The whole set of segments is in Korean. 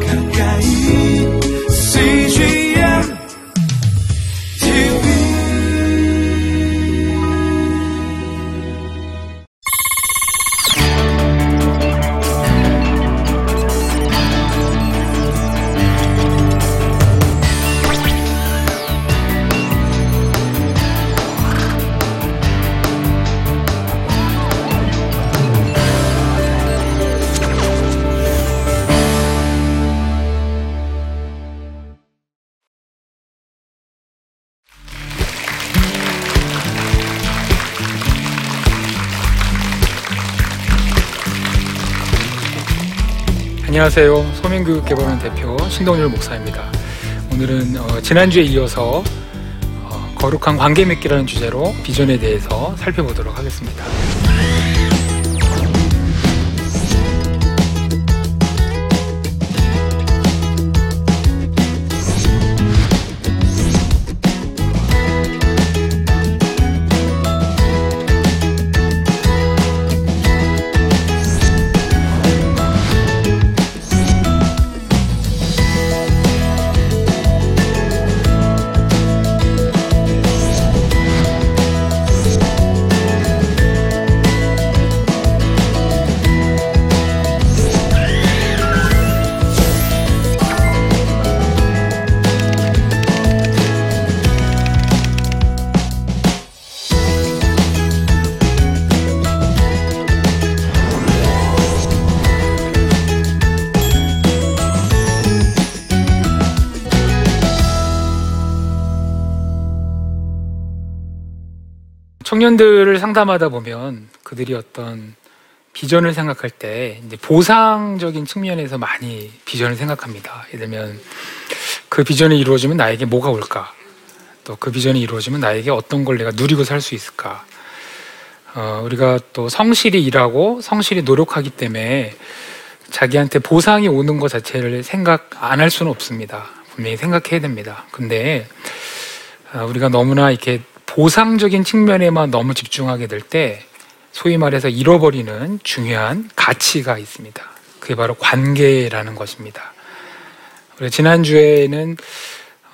가까 안녕하세요. 소민교육 개발원 대표 신동률 목사입니다. 오늘은 어, 지난주에 이어서 어, 거룩한 관계 맺기라는 주제로 비전에 대해서 살펴보도록 하겠습니다. 청년들을 상담하다 보면 그들이 어떤 비전을 생각할 때 이제 보상적인 측면에서 많이 비전을 생각합니다. 예를 들면 그 비전이 이루어지면 나에게 뭐가 올까? 또 그 비전이 이루어지면 나에게 어떤 걸 내가 누리고 살 수 있을까? 어, 우리가 또 성실히 일하고 성실히 노력하기 때문에 자기한테 보상이 오는 것 자체를 생각 안 할 수는 없습니다. 분명히 생각해야 됩니다. 근데 어, 우리가 너무나 이렇게 보상적인 측면에만 너무 집중하게 될 때 소위 말해서 잃어버리는 중요한 가치가 있습니다. 그게 바로 관계라는 것입니다. 지난주에는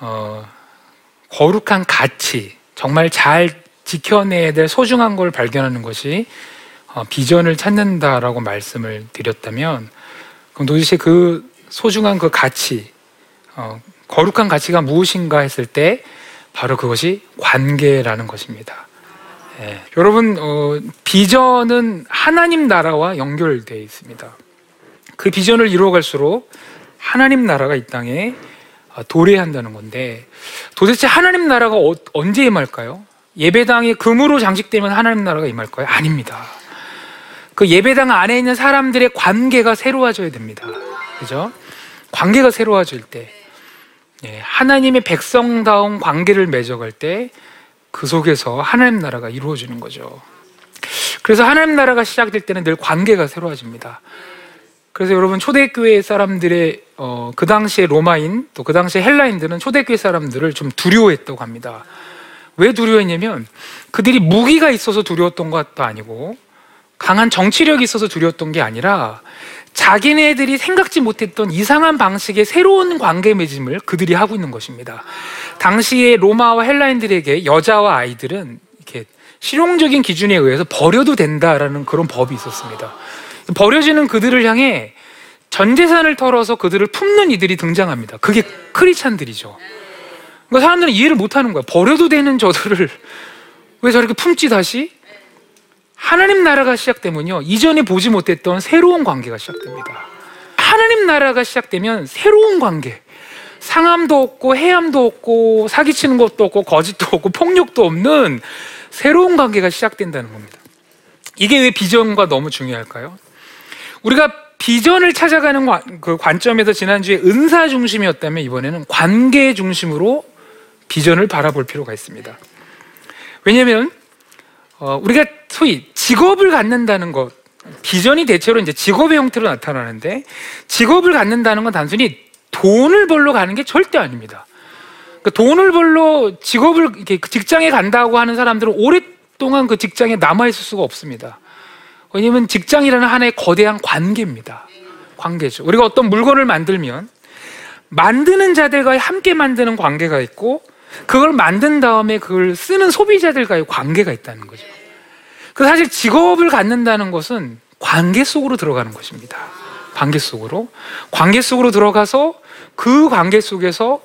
어, 거룩한 가치, 정말 잘 지켜내야 될 소중한 걸 발견하는 것이 어, 비전을 찾는다라고 말씀을 드렸다면 그럼 도대체 그 소중한 그 가치, 어, 거룩한 가치가 무엇인가 했을 때 바로 그것이 관계라는 것입니다. 예. 여러분 어, 비전은 하나님 나라와 연결되어 있습니다. 그 비전을 이루어갈수록 하나님 나라가 이 땅에 어, 도래한다는 건데 도대체 하나님 나라가 어, 언제 임할까요? 예배당이 금으로 장식되면 하나님 나라가 임할까요? 아닙니다. 그 예배당 안에 있는 사람들의 관계가 새로워져야 됩니다. 그죠? 관계가 새로워질 때 예, 하나님의 백성다운 관계를 맺어갈 때 그 속에서 하나님 나라가 이루어지는 거죠. 그래서 하나님 나라가 시작될 때는 늘 관계가 새로워집니다. 그래서 여러분 초대교회 사람들의 어, 그 당시에 로마인 또 그 당시에 헬라인들은 초대교회 사람들을 좀 두려워했다고 합니다. 왜 두려워했냐면 그들이 무기가 있어서 두려웠던 것도 아니고 강한 정치력이 있어서 두려웠던 게 아니라 자기네들이 생각지 못했던 이상한 방식의 새로운 관계 맺음을 그들이 하고 있는 것입니다. 당시에 로마와 헬라인들에게 여자와 아이들은 이렇게 실용적인 기준에 의해서 버려도 된다라는 그런 법이 있었습니다. 버려지는 그들을 향해 전 재산을 털어서 그들을 품는 이들이 등장합니다. 그게 크리찬들이죠. 그러니까 사람들은 이해를 못 하는 거야. 버려도 되는 저들을 왜 저렇게 품지 다시? 하나님 나라가 시작되면요 이전에 보지 못했던 새로운 관계가 시작됩니다. 하나님 나라가 시작되면 새로운 관계, 상함도 없고 해함도 없고 사기치는 것도 없고 거짓도 없고 폭력도 없는 새로운 관계가 시작된다는 겁니다. 이게 왜 비전과 너무 중요할까요? 우리가 비전을 찾아가는 관, 그 관점에서 지난주에 은사 중심이었다면 이번에는 관계 중심으로 비전을 바라볼 필요가 있습니다. 왜냐하면 어, 우리가 소위 직업을 갖는다는 것, 비전이 대체로 이제 직업의 형태로 나타나는데 직업을 갖는다는 건 단순히 돈을 벌러 가는 게 절대 아닙니다. 그러니까 돈을 벌러 직업을 이렇게 직장에 간다고 하는 사람들은 오랫동안 그 직장에 남아 있을 수가 없습니다. 왜냐하면 직장이라는 하나의 거대한 관계입니다. 관계죠. 우리가 어떤 물건을 만들면 만드는 자들과의 함께 만드는 관계가 있고 그걸 만든 다음에 그걸 쓰는 소비자들과의 관계가 있다는 거죠. 그 사실 직업을 갖는다는 것은 관계 속으로 들어가는 것입니다. 관계 속으로 관계 속으로 들어가서 그 관계 속에서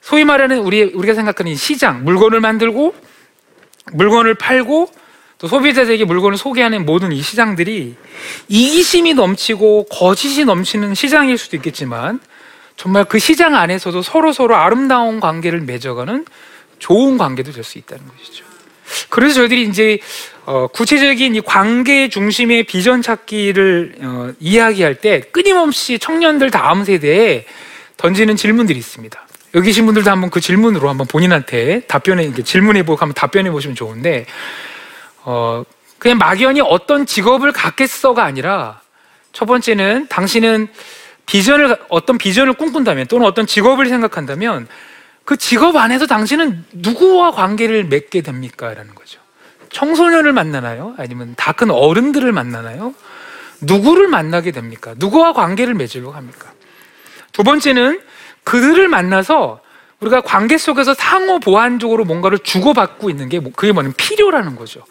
소위 말하는 우리 우리가 생각하는 이 시장 물건을 만들고 물건을 팔고 또 소비자들에게 물건을 소개하는 모든 이 시장들이 이기심이 넘치고 거짓이 넘치는 시장일 수도 있겠지만 정말 그 시장 안에서도 서로 서로 아름다운 관계를 맺어가는 좋은 관계도 될 수 있다는 것이죠. 그래서 저희들이 이제 어, 구체적인 이 관계 중심의 비전 찾기를 어, 이야기할 때 끊임없이 청년들 다음 세대에 던지는 질문들이 있습니다. 여기 계신 분들도 한번 그 질문으로 한번 본인한테 답변해 질문해 보고 한번 답변해 보시면 좋은데 어, 그냥 막연히 어떤 직업을 갖겠어가 아니라 첫 번째는 당신은 비전을 어떤 비전을 꿈꾼다면 또는 어떤 직업을 생각한다면 그 직업 안에서 당신은 누구와 관계를 맺게 됩니까?라는 거죠. 청소년을 만나나요? 아니면 다 큰 어른들을 만나나요? 누구를 만나게 됩니까? 누구와 관계를 맺으려고 합니까? 두 번째는 그들을 만나서 우리가 관계 속에서 상호 보완적으로 뭔가를 주고받고 있는 게 뭐- 그게 뭐냐면 필요라는 거죠.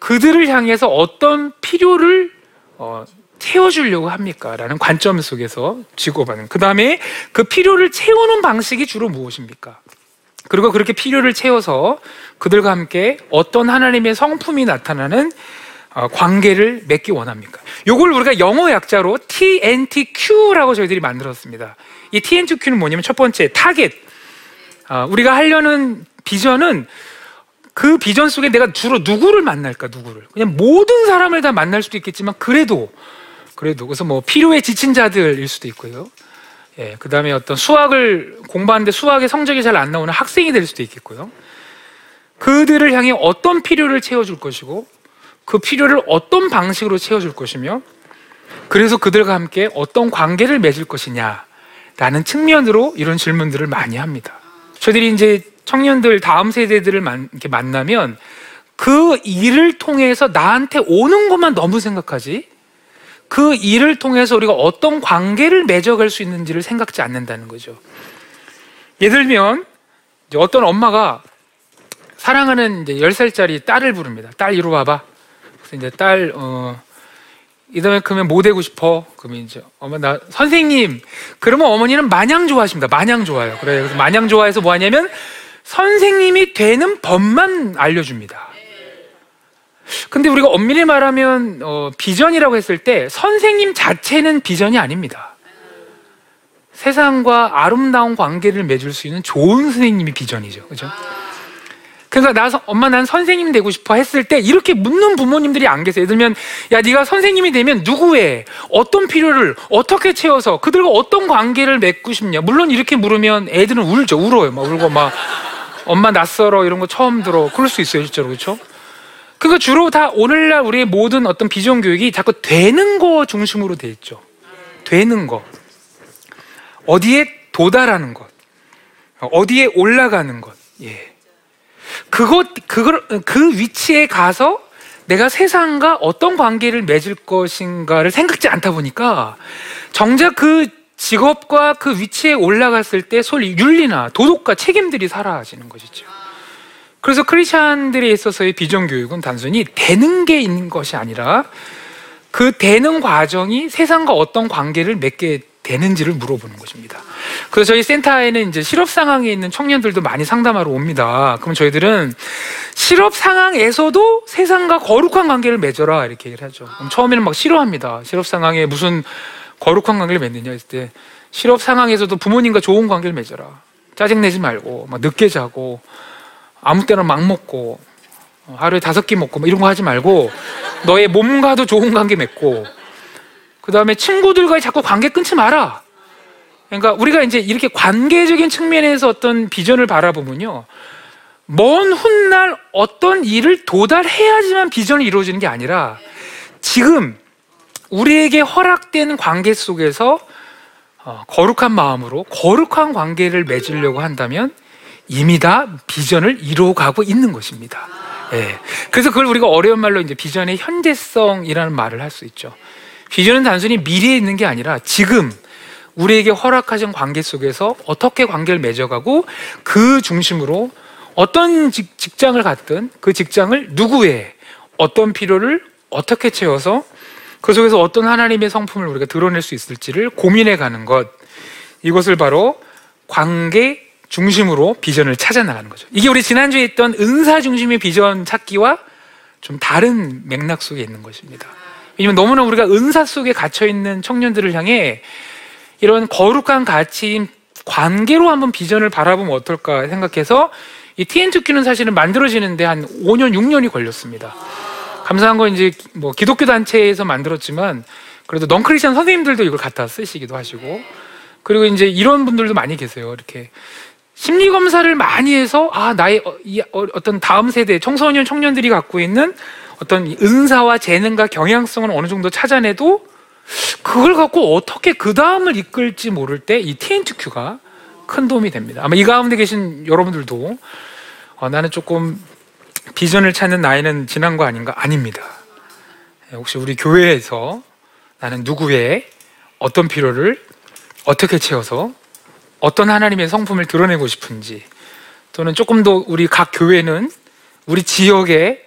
그들을 향해서 어떤 필요를 어, 채워주려고 합니까? 라는 관점 속에서 주고받는. 그 다음에 그 필요를 채우는 방식이 주로 무엇입니까? 그리고 그렇게 필요를 채워서 그들과 함께 어떤 하나님의 성품이 나타나는 어, 관계를 맺기 원합니까? 이걸 우리가 영어 약자로 TNTQ라고 저희들이 만들었습니다. 이 TNTQ는 뭐냐면 첫 번째 타겟. 어, 우리가 하려는 비전은 그 비전 속에 내가 주로 누구를 만날까 누구를 그냥 모든 사람을 다 만날 수도 있겠지만 그래도 그래도 그래서 뭐 필요에 지친 자들일 수도 있고요. 예, 그 다음에 어떤 수학을 공부하는데 수학의 성적이 잘 안 나오는 학생이 될 수도 있겠고요. 그들을 향해 어떤 필요를 채워줄 것이고 그 필요를 어떤 방식으로 채워줄 것이며 그래서 그들과 함께 어떤 관계를 맺을 것이냐라는 측면으로 이런 질문들을 많이 합니다. 저희들이 이제 청년들 다음 세대들을 만, 이렇게 만나면 그 일을 통해서 나한테 오는 것만 너무 생각하지 그 일을 통해서 우리가 어떤 관계를 맺어갈 수 있는지를 생각지 않는다는 거죠. 예를 들면 어떤 엄마가 사랑하는 이제 10살짜리 딸을 부릅니다. 딸 이리 와봐. 그래서 이제 딸 어, 이만큼은 뭐 되고 싶어? 그러면 이제 어머 나 선생님. 그러면 어머니는 마냥 좋아하십니다. 마냥 좋아요. 그래 그래서 마냥 좋아해서 뭐 하냐면 선생님이 되는 법만 알려줍니다. 근데 우리가 엄밀히 말하면 어, 비전이라고 했을 때 선생님 자체는 비전이 아닙니다. 세상과 아름다운 관계를 맺을 수 있는 좋은 선생님이 비전이죠. 그죠? 그러니까 나 서- 엄마 난 선생님 되고 싶어 했을 때 이렇게 묻는 부모님들이 안 계세요. 예를 들면 야 네가 선생님이 되면 누구의 어떤 필요를 어떻게 채워서 그들과 어떤 관계를 맺고 싶냐. 물론 이렇게 물으면 애들은 울죠. 울어요. 막 울고 막 엄마 낯설어 이런 거 처음 들어. 그럴 수 있어요, 실제로 그렇죠? 그거 주로 다 오늘날 우리의 모든 어떤 비전 교육이 자꾸 되는 거 중심으로 돼 있죠. 되는 거. 어디에 도달하는 것. 어디에 올라가는 것. 예. 그것 그걸 그 위치에 가서 내가 세상과 어떤 관계를 맺을 것인가를 생각지 않다 보니까 정작 그 직업과 그 위치에 올라갔을 때 소리 윤리나 도덕과 책임들이 사라지는 것이죠. 그래서 크리스찬들에 있어서의 비전 교육은 단순히 되는 게 있는 것이 아니라 그 되는 과정이 세상과 어떤 관계를 맺게 되는지를 물어보는 것입니다. 그래서 저희 센터에는 이제 실업 상황에 있는 청년들도 많이 상담하러 옵니다. 그럼 저희들은 실업 상황에서도 세상과 거룩한 관계를 맺어라 이렇게 얘기를 하죠. 처음에는 막 싫어합니다. 실업 상황에 무슨 거룩한 관계를 맺느냐 했을 때 실업 상황에서도 부모님과 좋은 관계를 맺어라. 짜증 내지 말고 막 늦게 자고 아무 때나 막 먹고 어, 하루에 다섯 끼 먹고 뭐 이런 거 하지 말고 너의 몸과도 좋은 관계 맺고 그 다음에 친구들과의 자꾸 관계 끊지 마라. 그러니까 우리가 이제 이렇게 관계적인 측면에서 어떤 비전을 바라보면요. 먼 훗날 어떤 일을 도달해야지만 비전이 이루어지는 게 아니라 지금 우리에게 허락된 관계 속에서 어, 거룩한 마음으로 거룩한 관계를 맺으려고 한다면 이미 다 비전을 이루어가고 있는 것입니다. 예. 그래서 그걸 우리가 어려운 말로 이제 비전의 현재성이라는 말을 할 수 있죠. 비전은 단순히 미래에 있는 게 아니라 지금 우리에게 허락하신 관계 속에서 어떻게 관계를 맺어가고 그 중심으로 어떤 직, 직장을 갖든 그 직장을 누구의 어떤 필요를 어떻게 채워서 그 속에서 어떤 하나님의 성품을 우리가 드러낼 수 있을지를 고민해 가는 것 이것을 바로 관계 중심으로 비전을 찾아 나가는 거죠. 이게 우리 지난주에 했던 은사 중심의 비전 찾기와 좀 다른 맥락 속에 있는 것입니다. 왜냐면 너무나 우리가 은사 속에 갇혀 있는 청년들을 향해 이런 거룩한 가치인 관계로 한번 비전을 바라보면 어떨까 생각해서 이 TN2Q는 사실은 만들어지는데 한 5년, 6년이 걸렸습니다. 감사한 건 이제 뭐 기독교 단체에서 만들었지만 그래도 넌크리스천 선생님들도 이걸 갖다 쓰시기도 하시고 그리고 이제 이런 분들도 많이 계세요. 이렇게 심리 검사를 많이 해서 아 나의 어, 이, 어, 어떤 다음 세대 청소년 청년들이 갖고 있는 어떤 은사와 재능과 경향성을 어느 정도 찾아내도 그걸 갖고 어떻게 그 다음을 이끌지 모를 때 이 TNTQ가 큰 도움이 됩니다. 아마 이 가운데 계신 여러분들도 어, 나는 조금 비전을 찾는 나이는 지난 거 아닌가? 아닙니다. 예, 혹시 우리 교회에서 나는 누구의 어떤 필요를 어떻게 채워서 어떤 하나님의 성품을 드러내고 싶은지 또는 조금 더 우리 각 교회는 우리 지역에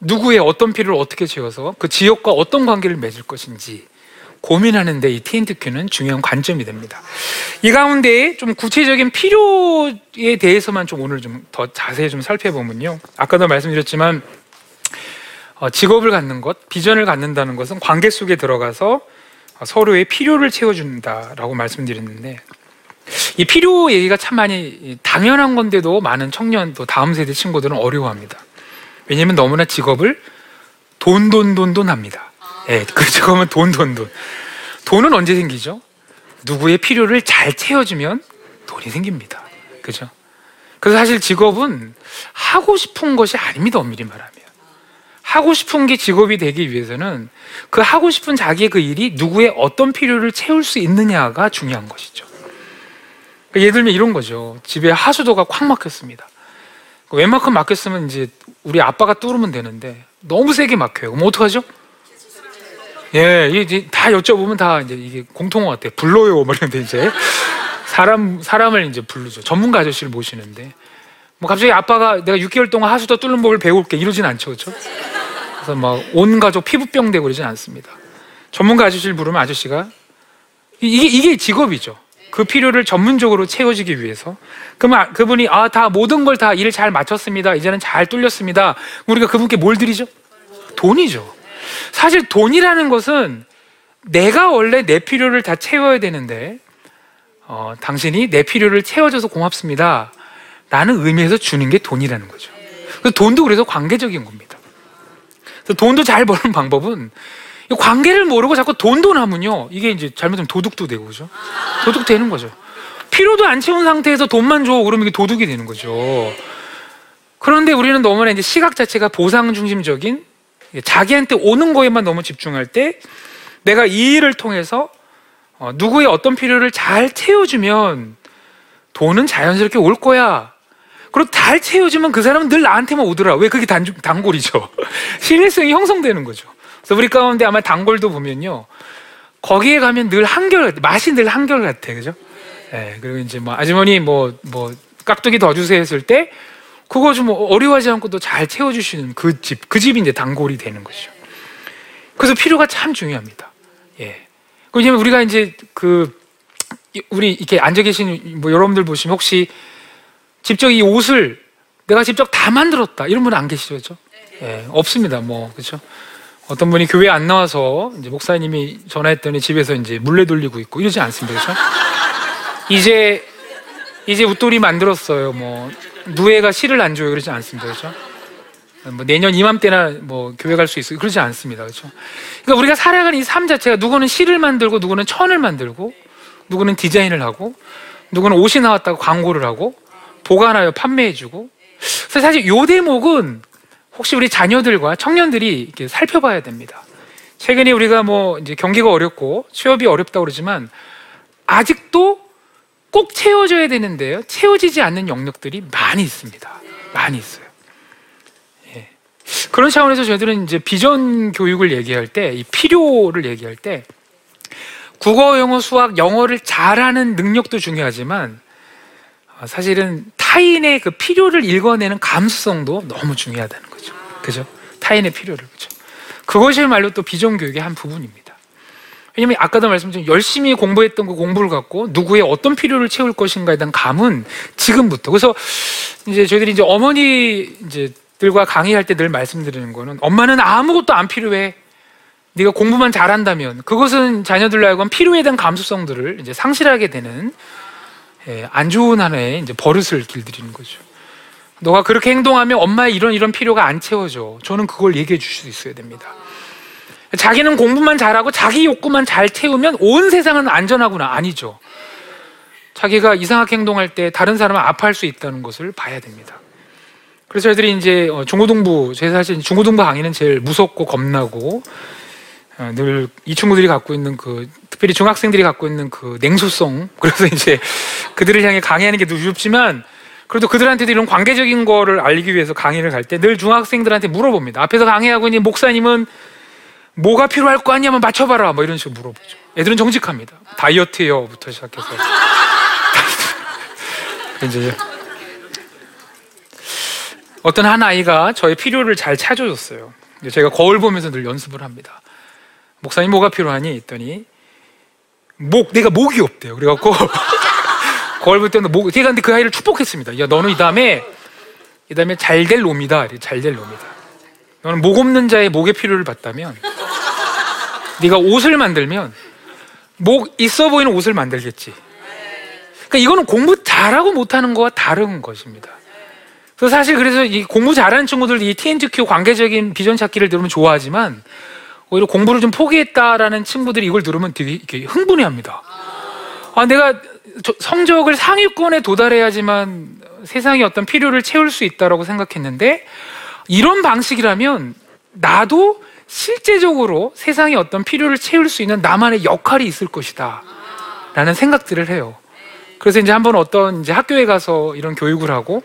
누구의 어떤 필요를 어떻게 채워서 그 지역과 어떤 관계를 맺을 것인지 고민하는데 이 TNTQ는 중요한 관점이 됩니다. 이 가운데 좀 구체적인 필요에 대해서만 좀 오늘 좀 더 자세히 좀 살펴보면요. 아까도 말씀드렸지만 어, 직업을 갖는 것, 비전을 갖는다는 것은 관계 속에 들어가서 어, 서로의 필요를 채워준다라고 말씀드렸는데 이 필요 얘기가 참 많이 당연한 건데도 많은 청년 또 다음 세대 친구들은 어려워합니다. 왜냐하면 너무나 직업을 돈 돈 돈돈 합니다. 예, 그 직업은 돈 돈 돈. 돈은 언제 생기죠? 누구의 필요를 잘 채워주면 돈이 생깁니다. 그죠? 그래서 사실 직업은 하고 싶은 것이 아닙니다. 엄밀히 말하면. 하고 싶은 게 직업이 되기 위해서는 그 하고 싶은 자기의 그 일이 누구의 어떤 필요를 채울 수 있느냐가 중요한 것이죠. 예를 들면 이런 거죠. 집에 하수도가 콱 막혔습니다. 웬만큼 막혔으면 이제 우리 아빠가 뚫으면 되는데 너무 세게 막혀요. 그럼 어떡하죠? 예, 이제 다 여쭤보면 다 이제 이게 공통어 같아요. 불러요. 뭐 이런데 이제 사람 사람을 이제 부르죠. 전문가 아저씨를 모시는데 뭐 갑자기 아빠가 내가 6개월 동안 하수도 뚫는 법을 배울게 이러진 않죠, 그렇죠? 그래서 막 온 가족 피부병 되고 그러진 않습니다. 전문가 아저씨를 부르면 아저씨가 이게 이게 직업이죠. 그 필요를 전문적으로 채워지기 위해서 그러면 그분이 아 다 모든 걸 다 일을 잘 마쳤습니다. 이제는 잘 뚫렸습니다. 우리가 그분께 뭘 드리죠? 돈이죠. 사실 돈이라는 것은 내가 원래 내 필요를 다 채워야 되는데 어, 당신이 내 필요를 채워줘서 고맙습니다. 라는 의미에서 주는 게 돈이라는 거죠. 그 돈도 그래서 관계적인 겁니다. 돈도 잘 버는 방법은 이 관계를 모르고 자꾸 돈도 남으면요. 이게 이제 잘못하면 도둑도 되고 그죠? 도둑 되는 거죠. 필요도 안 채운 상태에서 돈만 줘 그러면 이게 도둑이 되는 거죠. 그런데 우리는 너무나 이제 시각 자체가 보상 중심적인 자기한테 오는 거에만 너무 집중할 때 내가 이 일을 통해서 어, 누구의 어떤 필요를 잘 채워주면 돈은 자연스럽게 올 거야. 그리고 잘 채워주면 그 사람은 늘 나한테만 오더라. 왜 그게 단, 단골이죠? 신뢰성이 형성되는 거죠. 그래서 우리 가운데 아마 단골도 보면요. 거기에 가면 늘 한결, 맛이 늘 한결 같아. 그죠? 예, 그리고 이제 뭐 아주머니 뭐, 뭐, 깍두기 더 주세요 했을 때 그거 좀 어려워하지 않고 또 잘 채워 주시는 그 집, 그 집이 이제 단골이 되는 거죠. 그래서 필요가 참 중요합니다. 예. 왜냐면 우리가 이제 그, 우리 이렇게 앉아 계신 뭐 여러분들 보시면 혹시 직접 이 옷을 내가 직접 다 만들었다 이런 분은 안 계시죠? 예, 없습니다, 뭐 그렇죠. 어떤 분이 교회 안 나와서 이제 목사님이 전화했더니 집에서 이제 물레 돌리고 있고 이러지 않습니다, 그렇죠? 이제 이제 웃돌이 만들었어요, 뭐 누에가 실을 안 줘요, 그러지 않습니다, 그렇죠? 뭐 내년 이맘때나 뭐 교회 갈 수 있어요, 그러지 않습니다, 그렇죠? 그러니까 우리가 살아가는 이 삶 자체가 누구는 실을 만들고 누구는 천을 만들고 누구는 디자인을 하고 누구는 옷이 나왔다고 광고를 하고 보관하여 판매해주고 사실 요 대목은 혹시 우리 자녀들과 청년들이 이렇게 살펴봐야 됩니다. 최근에 우리가 뭐 이제 경기가 어렵고 취업이 어렵다고 그러지만 아직도 꼭 채워져야 되는데요. 채워지지 않는 영역들이 많이 있습니다. 많이 있어요. 예. 그런 차원에서 저희들은 이제 비전 교육을 얘기할 때, 이 필요를 얘기할 때, 국어, 영어, 수학, 영어를 잘하는 능력도 중요하지만, 어, 사실은 타인의 그 필요를 읽어내는 감수성도 너무 중요하다는. 그죠? 타인의 필요를. 그죠? 그것이야말로 또 비전 교육의 한 부분입니다. 왜냐면 아까도 말씀드린 열심히 공부했던 그 공부를 갖고 누구의 어떤 필요를 채울 것인가에 대한 감은 지금부터. 그래서 이제 저희들이 이제 어머니 이제 들과 강의할 때 늘 말씀드리는 거는 엄마는 아무것도 안 필요해. 네가 공부만 잘한다면 그것은 자녀들로 하여금 필요에 대한 감수성들을 이제 상실하게 되는 예, 안 좋은 하나의 이제 버릇을 길들이는 거죠. 너가 그렇게 행동하면 엄마의 이런 이런 필요가 안 채워져. 저는 그걸 얘기해 주실 수 있어야 됩니다. 자기는 공부만 잘하고 자기 욕구만 잘 채우면 온 세상은 안전하구나 아니죠. 자기가 이상하게 행동할 때 다른 사람은 아파할 수 있다는 것을 봐야 됩니다. 그래서 저희들이 이제 어, 중고등부, 제 사실 중고등부 강의는 제일 무섭고 겁나고 어, 늘이 친구들이 갖고 있는 그 특별히 중학생들이 갖고 있는 그 냉소성 그래서 이제 그들을 향해 강의하는 게 두렵지만 그래도 그들한테도 이런 관계적인 거를 알기 위해서 강의를 갈 때 늘 중학생들한테 물어봅니다. 앞에서 강의하고 있는 목사님은 뭐가 필요할 거 아니냐면 맞춰봐라 뭐 이런 식으로 물어보죠. 애들은 정직합니다. 다이어트요부터 시작해서 이제 어떤 한 아이가 저의 필요를 잘 찾아줬어요. 제가 거울 보면서 늘 연습을 합니다. 목사님 뭐가 필요하니? 했더니 목 내가 목이 없대요. 그래갖고 거울 볼 때는 목 제가 근데 그 아이를 축복했습니다. 야 너는 이 다음에 이 다음에 잘 될 놈이다. 잘 될 놈이다. 너는 목 없는 자의 목의 필요를 봤다면 네가 옷을 만들면 목 있어 보이는 옷을 만들겠지. 그러니까 이거는 공부 잘하고 못하는 거와 다른 것입니다. 그래서 사실 그래서 이 공부 잘하는 친구들 이 TNGQ 관계적인 비전 찾기를 들으면 좋아하지만 오히려 공부를 좀 포기했다라는 친구들이 이걸 들으면 되게 흥분해합니다. 아 내가 저- 성적을 상위권에 도달해야지만 세상의 어떤 필요를 채울 수 있다라고 생각했는데 이런 방식이라면 나도 실제적으로 세상의 어떤 필요를 채울 수 있는 나만의 역할이 있을 것이다. 라는 생각들을 해요. 그래서 이제 한번 어떤 이제 학교에 가서 이런 교육을 하고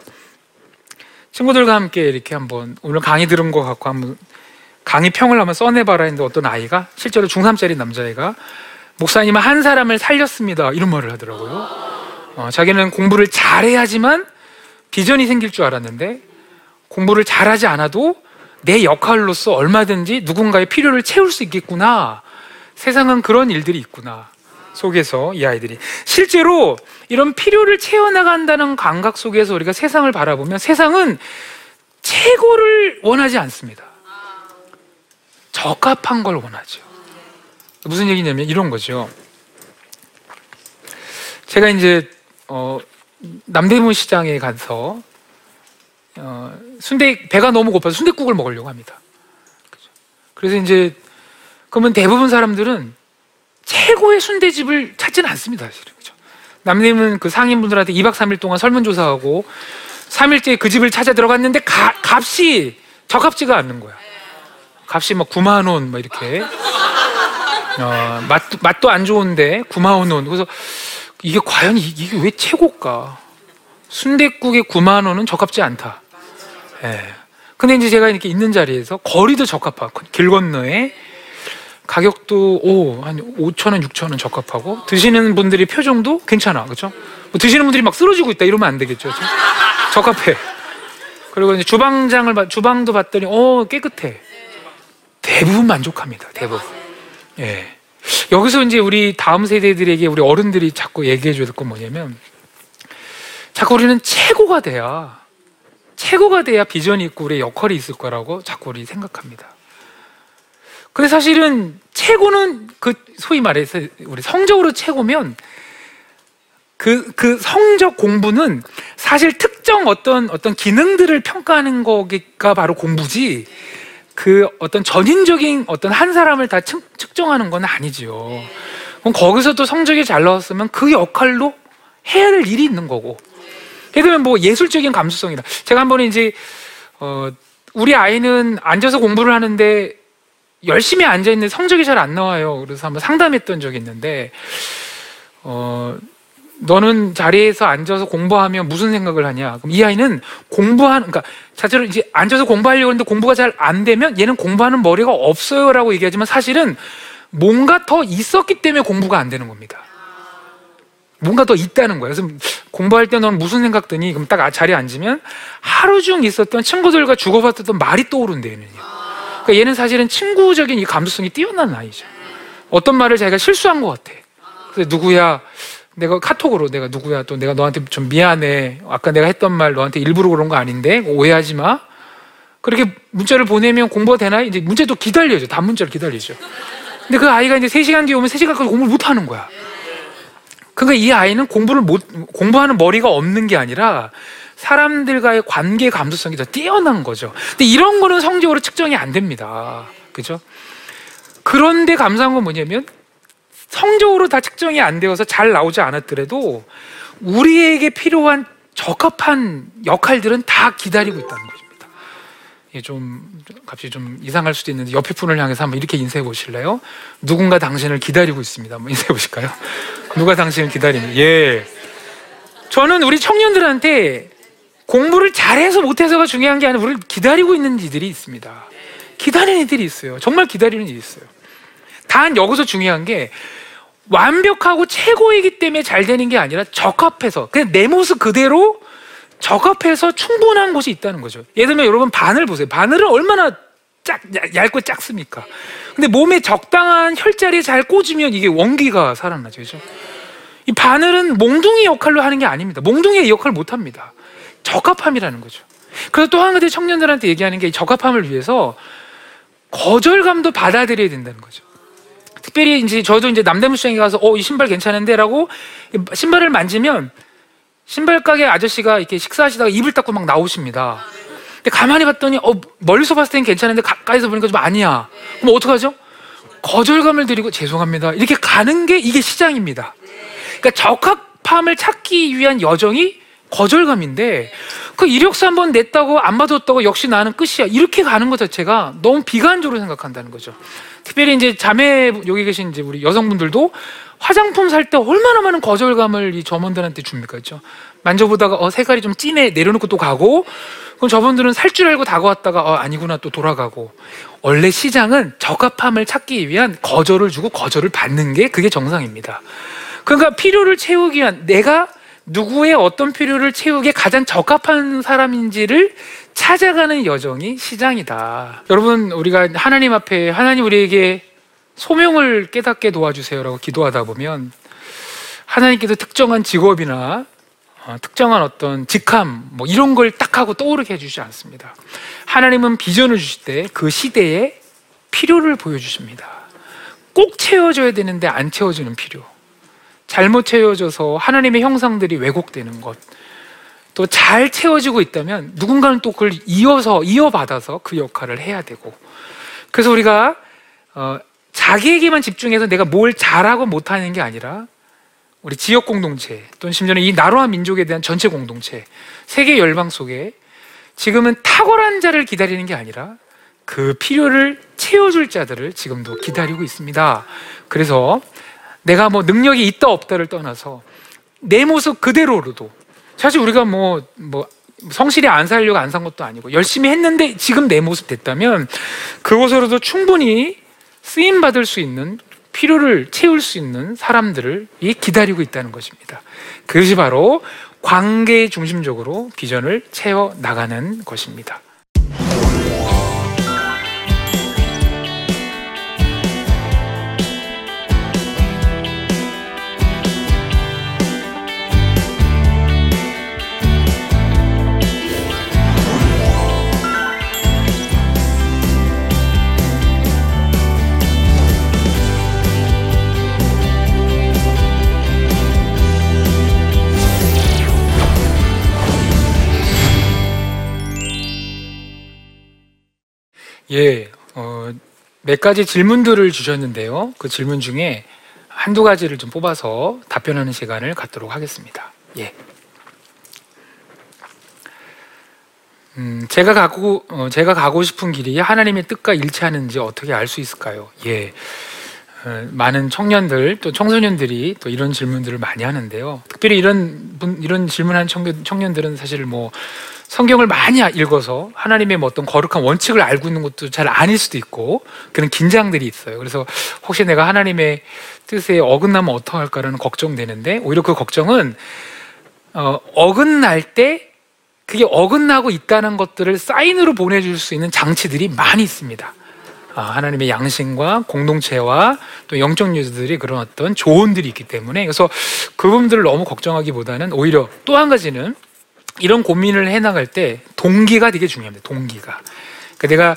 친구들과 함께 이렇게 한번 오늘 강의 들은 거 갖고 한번 강의 평을 한번 써내봐라 했는데 어떤 아이가 실제로 중3짜리 남자애가 목사님은 한 사람을 살렸습니다. 이런 말을 하더라고요. 어, 자기는 공부를 잘해야지만 비전이 생길 줄 알았는데 공부를 잘하지 않아도 내 역할로서 얼마든지 누군가의 필요를 채울 수 있겠구나. 세상은 그런 일들이 있구나. 속에서 이 아이들이 실제로 이런 필요를 채워나간다는 감각 속에서 우리가 세상을 바라보면 세상은 최고를 원하지 않습니다. 적합한 걸 원하죠. 무슨 얘기냐면 이런 거죠. 제가 이제 어, 남대문 시장에 가서 어, 순대 배가 너무 고파서 순대국을 먹으려고 합니다. 그래서 이제 그러면 대부분 사람들은 최고의 순대집을 찾지는 않습니다, 사실은. 남대문 그 상인분들한테 2박 3일 동안 설문조사하고 3일째 그 집을 찾아 들어갔는데 가- 값이 적합지가 않는 거야. 값이 막 9만 원, 막 이렇게. 어, 맛도, 맛도 안 좋은데 9만 원. 그래서 이게 과연 이- 이게 왜 최고일까? 순대국에 9만 원은 적합지 않다. 예. 근데 이제 제가 이렇게 있는 자리에서 거리도 적합하고 길 건너에 가격도 오, 한 5천 원, 6천 원 적합하고 드시는 분들이 표정도 괜찮아. 그렇죠? 뭐 드시는 분들이 막 쓰러지고 있다 이러면 안 되겠죠. 그렇죠? 적합해. 그리고 이제 주방장을 봐- 주방도 봤더니 어, 깨끗해. 대부분 만족합니다. 대부분. 예. 여기서 이제 우리 다음 세대들에게 우리 어른들이 자꾸 얘기해 줘야 될 건 뭐냐면 자꾸 우리는 최고가 돼야 최고가 돼야 비전이 있고 우리의 역할이 있을 거라고 자꾸 우리 생각합니다. 근데 사실은 최고는 그 소위 말해서 우리 성적으로 최고면 그, 그 성적 공부는 사실 특정 어떤 어떤 기능들을 평가하는 거가 바로 공부지 그 어떤 전인적인 어떤 한 사람을 다 측, 측정하는 건 아니지요. 그럼 거기서 또 성적이 잘 나왔으면 그 역할로 해야 될 일이 있는 거고. 예를 들면 뭐 예술적인 감수성이다. 제가 한 번에 이제 어 우리 아이는 앉아서 공부를 하는데 열심히 앉아 있는데 성적이 잘 안 나와요. 그래서 한번 상담했던 적이 있는데 어 너는 자리에서 앉아서 공부하면 무슨 생각을 하냐? 그럼 이 아이는 공부하는, 그러니까 자체로 이제 앉아서 공부하려고 하는데 공부가 잘 안 되면 얘는 공부하는 머리가 없어요라고 얘기하지만 사실은 뭔가 더 있었기 때문에 공부가 안 되는 겁니다. 뭔가 더 있다는 거예요. 그래서 공부할 때 너는 무슨 생각 드니? 그럼 딱 자리에 앉으면 하루 중 있었던 친구들과 주고받았던 말이 떠오른대, 얘는요. 그러니까 얘는 사실은 친구적인 이 감수성이 뛰어난 아이죠. 어떤 말을 자기가 실수한 것 같아. 그래서 누구야, 내가 카톡으로 내가 누구야, 또 내가 너한테 좀 미안해. 아까 내가 했던 말 너한테 일부러 그런 거 아닌데 오해하지 마. 그렇게 문자를 보내면 공부가 되나? 이제 문자도 기다려죠. 단문자를 기다리죠. 근데 그 아이가 이제 3시간 뒤에 오면 3시간까지 공부를 못 하는 거야. 그러니까 이 아이는 공부를 못 공부하는 머리가 없는 게 아니라 사람들과의 관계 감수성이 더 뛰어난 거죠. 근데 이런 거는 성적으로 측정이 안 됩니다. 그죠? 그런데 감사한 건 뭐냐면 성적으로 다 측정이 안 되어서 잘 나오지 않았더라도 우리에게 필요한 적합한 역할들은 다 기다리고 있다는 것입니다. 예, 좀 갑자기 좀 이상할 수도 있는데 옆에 분을 향해서 한번 이렇게 인사해 보실래요? 누군가 당신을 기다리고 있습니다. 한번 인사해 보실까요? 누가 당신을 기다리는? 예. 저는 우리 청년들한테 공부를 잘해서 못해서가 중요한 게 아니라 우리를 기다리고 있는 이들이 있습니다. 기다리는 이들이 있어요. 정말 기다리는 이들이 있어요. 단 여기서 중요한 게 완벽하고 최고이기 때문에 잘 되는 게 아니라 적합해서 그냥 내 모습 그대로 적합해서 충분한 곳이 있다는 거죠. 예를 들면 여러분 바늘 보세요. 바늘은 얼마나 짝 얇- 얇고 작습니까? 근데 몸에 적당한 혈자리에 잘 꽂으면 이게 원기가 살아나죠. 그죠? 이 바늘은 몽둥이 역할로 하는 게 아닙니다. 몽둥이의 역할을 못 합니다. 적합함이라는 거죠. 그래서 또 한 가지 청년들한테 얘기하는 게이 적합함을 위해서 거절감도 받아들여야 된다는 거죠. 특별히 이제 저도 이제 남대문 시장에 가서 어 이 신발 괜찮은데라고 신발을 만지면 신발 가게 아저씨가 이렇게 식사하시다가 입을 닫고 막 나오십니다. 근데 가만히 봤더니 어 멀리서 봤을 땐 괜찮은데 가까이서 보니까 좀 아니야. 그럼 어떡하죠? 거절감을 드리고 죄송합니다. 이렇게 가는 게 이게 시장입니다. 그러니까 적합함을 찾기 위한 여정이 거절감인데 그 이력서 한 번 냈다고 안 받았다고 역시 나는 끝이야. 이렇게 가는 것 자체가 너무 비관적으로 생각한다는 거죠. 특별히 이제 자매 여기 계신 이제 우리 여성분들도 화장품 살 때 얼마나 많은 거절감을 이 점원들한테 줍니까, 그죠? 만져보다가 어 색깔이 좀 진해 내려놓고 또 가고 그럼 저분들은 살 줄 알고 다가왔다가 어 아니구나 또 돌아가고 원래 시장은 적합함을 찾기 위한 거절을 주고 거절을 받는 게 그게 정상입니다. 그러니까 필요를 채우기 위한 내가 누구의 어떤 필요를 채우기에 가장 적합한 사람인지를 찾아가는 여정이 시장이다. 여러분, 우리가 하나님 앞에 하나님 우리에게 소명을 깨닫게 도와주세요라고 기도하다 보면 하나님께서 특정한 직업이나 어, 특정한 어떤 직함 뭐 이런 걸 딱 하고 떠오르게 해주지 않습니다. 하나님은 비전을 주실 때 그 시대에 필요를 보여주십니다. 꼭 채워져야 되는데 안 채워지는 필요. 잘못 채워져서 하나님의 형상들이 왜곡되는 것. 또 잘 채워지고 있다면 누군가는 또 그걸 이어서 이어받아서 그 역할을 해야 되고. 그래서 우리가 어, 자기에게만 집중해서 내가 뭘 잘하고 못하는 게 아니라 우리 지역 공동체 또는 심지어는 이 나라와 민족에 대한 전체 공동체 세계 열방 속에 지금은 탁월한 자를 기다리는 게 아니라 그 필요를 채워줄 자들을 지금도 기다리고 있습니다. 그래서 내가 뭐 능력이 있다 없다를 떠나서 내 모습 그대로로도 사실 우리가 뭐뭐 성실히 안 살려고 안 산 것도 아니고 열심히 했는데 지금 내 모습 됐다면 그것으로도 충분히 쓰임 받을 수 있는 필요를 채울 수 있는 사람들을 이 기다리고 있다는 것입니다. 그것이 바로 관계 중심적으로 비전을 채워 나가는 것입니다. 예, 어, 몇 가지 질문들을 주셨는데요. 그 질문 중에 한두 가지를 좀 뽑아서 답변하는 시간을 갖도록 하겠습니다. 예. 음, 제가 가고 어, 제가 가고 싶은 길이 하나님의 뜻과 일치하는지 어떻게 알 수 있을까요? 예. 어, 많은 청년들 또 청소년들이 또 이런 질문들을 많이 하는데요. 특별히 이런 분, 이런 질문하는 청년, 청년들은 사실 뭐 성경을 많이 읽어서 하나님의 뭐 어떤 거룩한 원칙을 알고 있는 것도 잘 아닐 수도 있고 그런 긴장들이 있어요. 그래서 혹시 내가 하나님의 뜻에 어긋나면 어떡할까라는 걱정되는데 오히려 그 걱정은 어, 어긋날 때 그게 어긋나고 있다는 것들을 사인으로 보내줄 수 있는 장치들이 많이 있습니다. 아, 하나님의 양심과 공동체와 또 영적 유저들이 그런 어떤 조언들이 있기 때문에 그래서 그 부분들을 너무 걱정하기보다는 오히려 또 한 가지는 이런 고민을 해나갈 때 동기가 되게 중요합니다. 동기가. 그러니까 내가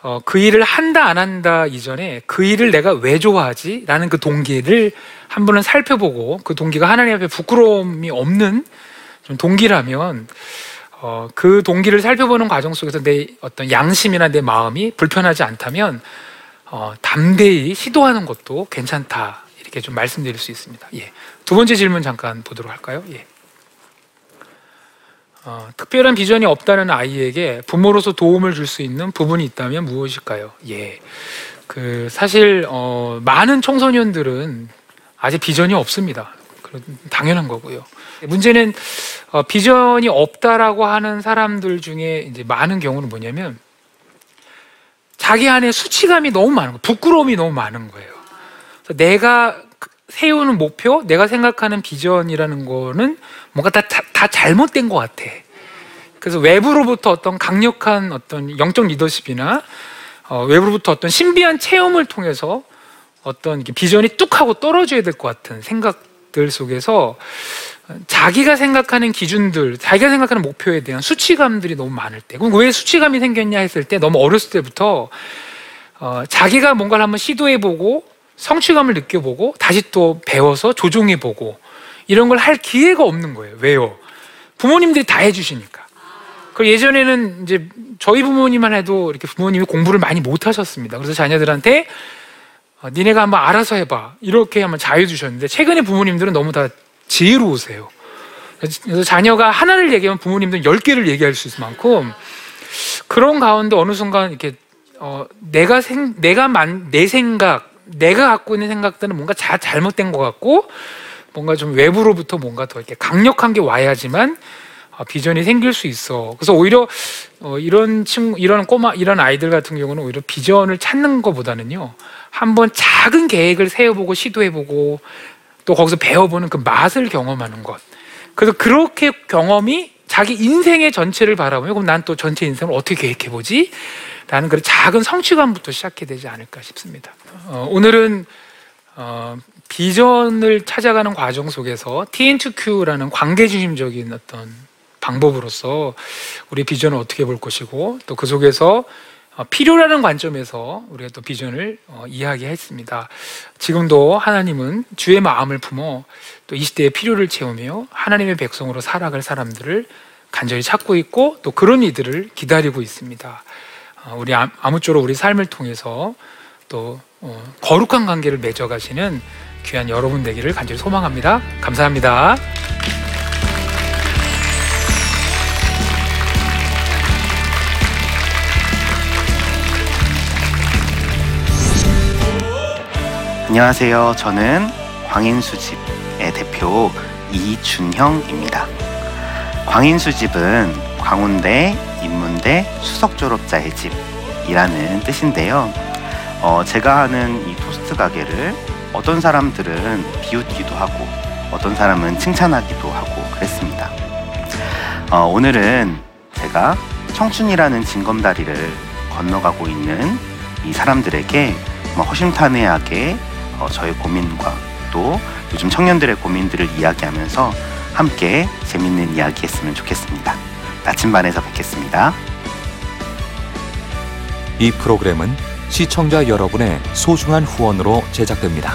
어, 그 일을 한다 안 한다 이전에 그 일을 내가 왜 좋아하지라는 그 동기를 한 번은 살펴보고 그 동기가 하나님 앞에 부끄러움이 없는 좀 동기라면 어, 그 동기를 살펴보는 과정 속에서 내 어떤 양심이나 내 마음이 불편하지 않다면 어, 담대히 시도하는 것도 괜찮다 이렇게 좀 말씀드릴 수 있습니다. 예. 두 번째 질문 잠깐 보도록 할까요? 예. 어, 특별한 비전이 없다는 아이에게 부모로서 도움을 줄 수 있는 부분이 있다면 무엇일까요? 예. 그 사실 어, 많은 청소년들은 아직 비전이 없습니다. 당연한 거고요. 문제는 어, 비전이 없다라고 하는 사람들 중에 이제 많은 경우는 뭐냐면 자기 안에 수치감이 너무 많은 거예요. 부끄러움이 너무 많은 거예요. 내가 세우는 목표, 내가 생각하는 비전이라는 거는 뭔가 다, 다, 다 잘못된 것 같아. 그래서 외부로부터 어떤 강력한 어떤 영적 리더십이나 어, 외부로부터 어떤 신비한 체험을 통해서 어떤 비전이 뚝 하고 떨어져야 될 것 같은 생각들 속에서 자기가 생각하는 기준들, 자기가 생각하는 목표에 대한 수치감들이 너무 많을 때, 그럼 왜 수치감이 생겼냐 했을 때 너무 어렸을 때부터 어, 자기가 뭔가를 한번 시도해보고 성취감을 느껴보고 다시 또 배워서 조종해보고 이런 걸 할 기회가 없는 거예요. 왜요? 부모님들이 다 해주시니까. 그 예전에는 이제 저희 부모님만 해도 이렇게 부모님이 공부를 많이 못 하셨습니다. 그래서 자녀들한테 어, 니네가 한번 알아서 해봐 이렇게 한번 자유 주셨는데 최근에 부모님들은 너무 다 지혜로우세요. 그래서 자녀가 하나를 얘기하면 부모님들은 열 개를 얘기할 수 있을 만큼 그런 가운데 어느 순간 이렇게 어, 내가 생, 내가 만, 내 생각, 내가 갖고 있는 생각들은 뭔가 자, 잘못된 것 같고 뭔가 좀 외부로부터 뭔가 더 이렇게 강력한 게 와야지만 어, 비전이 생길 수 있어. 그래서 오히려 어, 이런 친구, 이런 꼬마, 이런 아이들 같은 경우는 오히려 비전을 찾는 것보다는요, 한번 작은 계획을 세워보고 시도해보고 또 거기서 배워보는 그 맛을 경험하는 것. 그래서 그렇게 경험이 자기 인생의 전체를 바라보면 그럼 난 또 전체 인생을 어떻게 계획해 보지? 라는 그런 작은 성취감부터 시작해야 되지 않을까 싶습니다. 어, 오늘은 어, 비전을 찾아가는 과정 속에서 TN2Q라는 관계 중심적인 어떤 방법으로서 우리 비전을 어떻게 볼 것이고 또 그 속에서 어, 필요라는 관점에서 우리가 또 비전을 어, 이야기했습니다. 지금도 하나님은 주의 마음을 품어 또 이 시대의 필요를 채우며 하나님의 백성으로 살아갈 사람들을 간절히 찾고 있고 또 그런 이들을 기다리고 있습니다. 어, 우리 아무쪼록 우리 삶을 통해서 또 거룩한 관계를 맺어가시는 귀한 여러분 되기를 간절히 소망합니다. 감사합니다. 안녕하세요. 저는 광인수집의 대표 이준형입니다. 광인수집은 광운대, 인문대, 수석 졸업자의 집이라는 뜻인데요. 어, 제가 하는 이 토스트 가게를 어떤 사람들은 비웃기도 하고 어떤 사람은 칭찬하기도 하고 그랬습니다. 어, 오늘은 제가 청춘이라는 징검다리를 건너가고 있는 이 사람들에게 뭐 허심탄회하게 어, 저의 고민과 또 요즘 청년들의 고민들을 이야기하면서 함께 재밌는 이야기 했으면 좋겠습니다. 나침반에서 뵙겠습니다. 이 프로그램은 시청자 여러분의 소중한 후원으로 제작됩니다.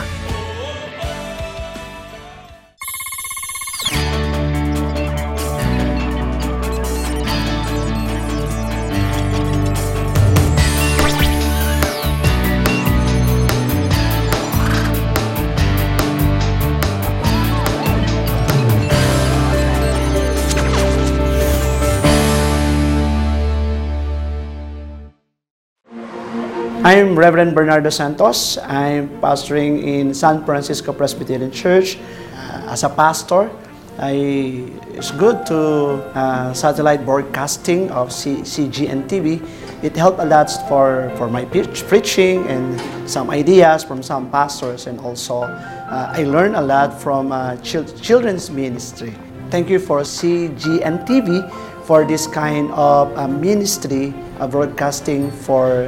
I'm Reverend Bernardo Santos. I'm pastoring in San Francisco Presbyterian Church. Uh, as a pastor, I, it's good to uh, satellite broadcasting of C, CGN TV. It helped a lot for, for my preaching and some ideas from some pastors, and also uh, I learned a lot from uh, chil children's ministry. Thank you for CGN TV for this kind of uh, ministry uh, broadcasting for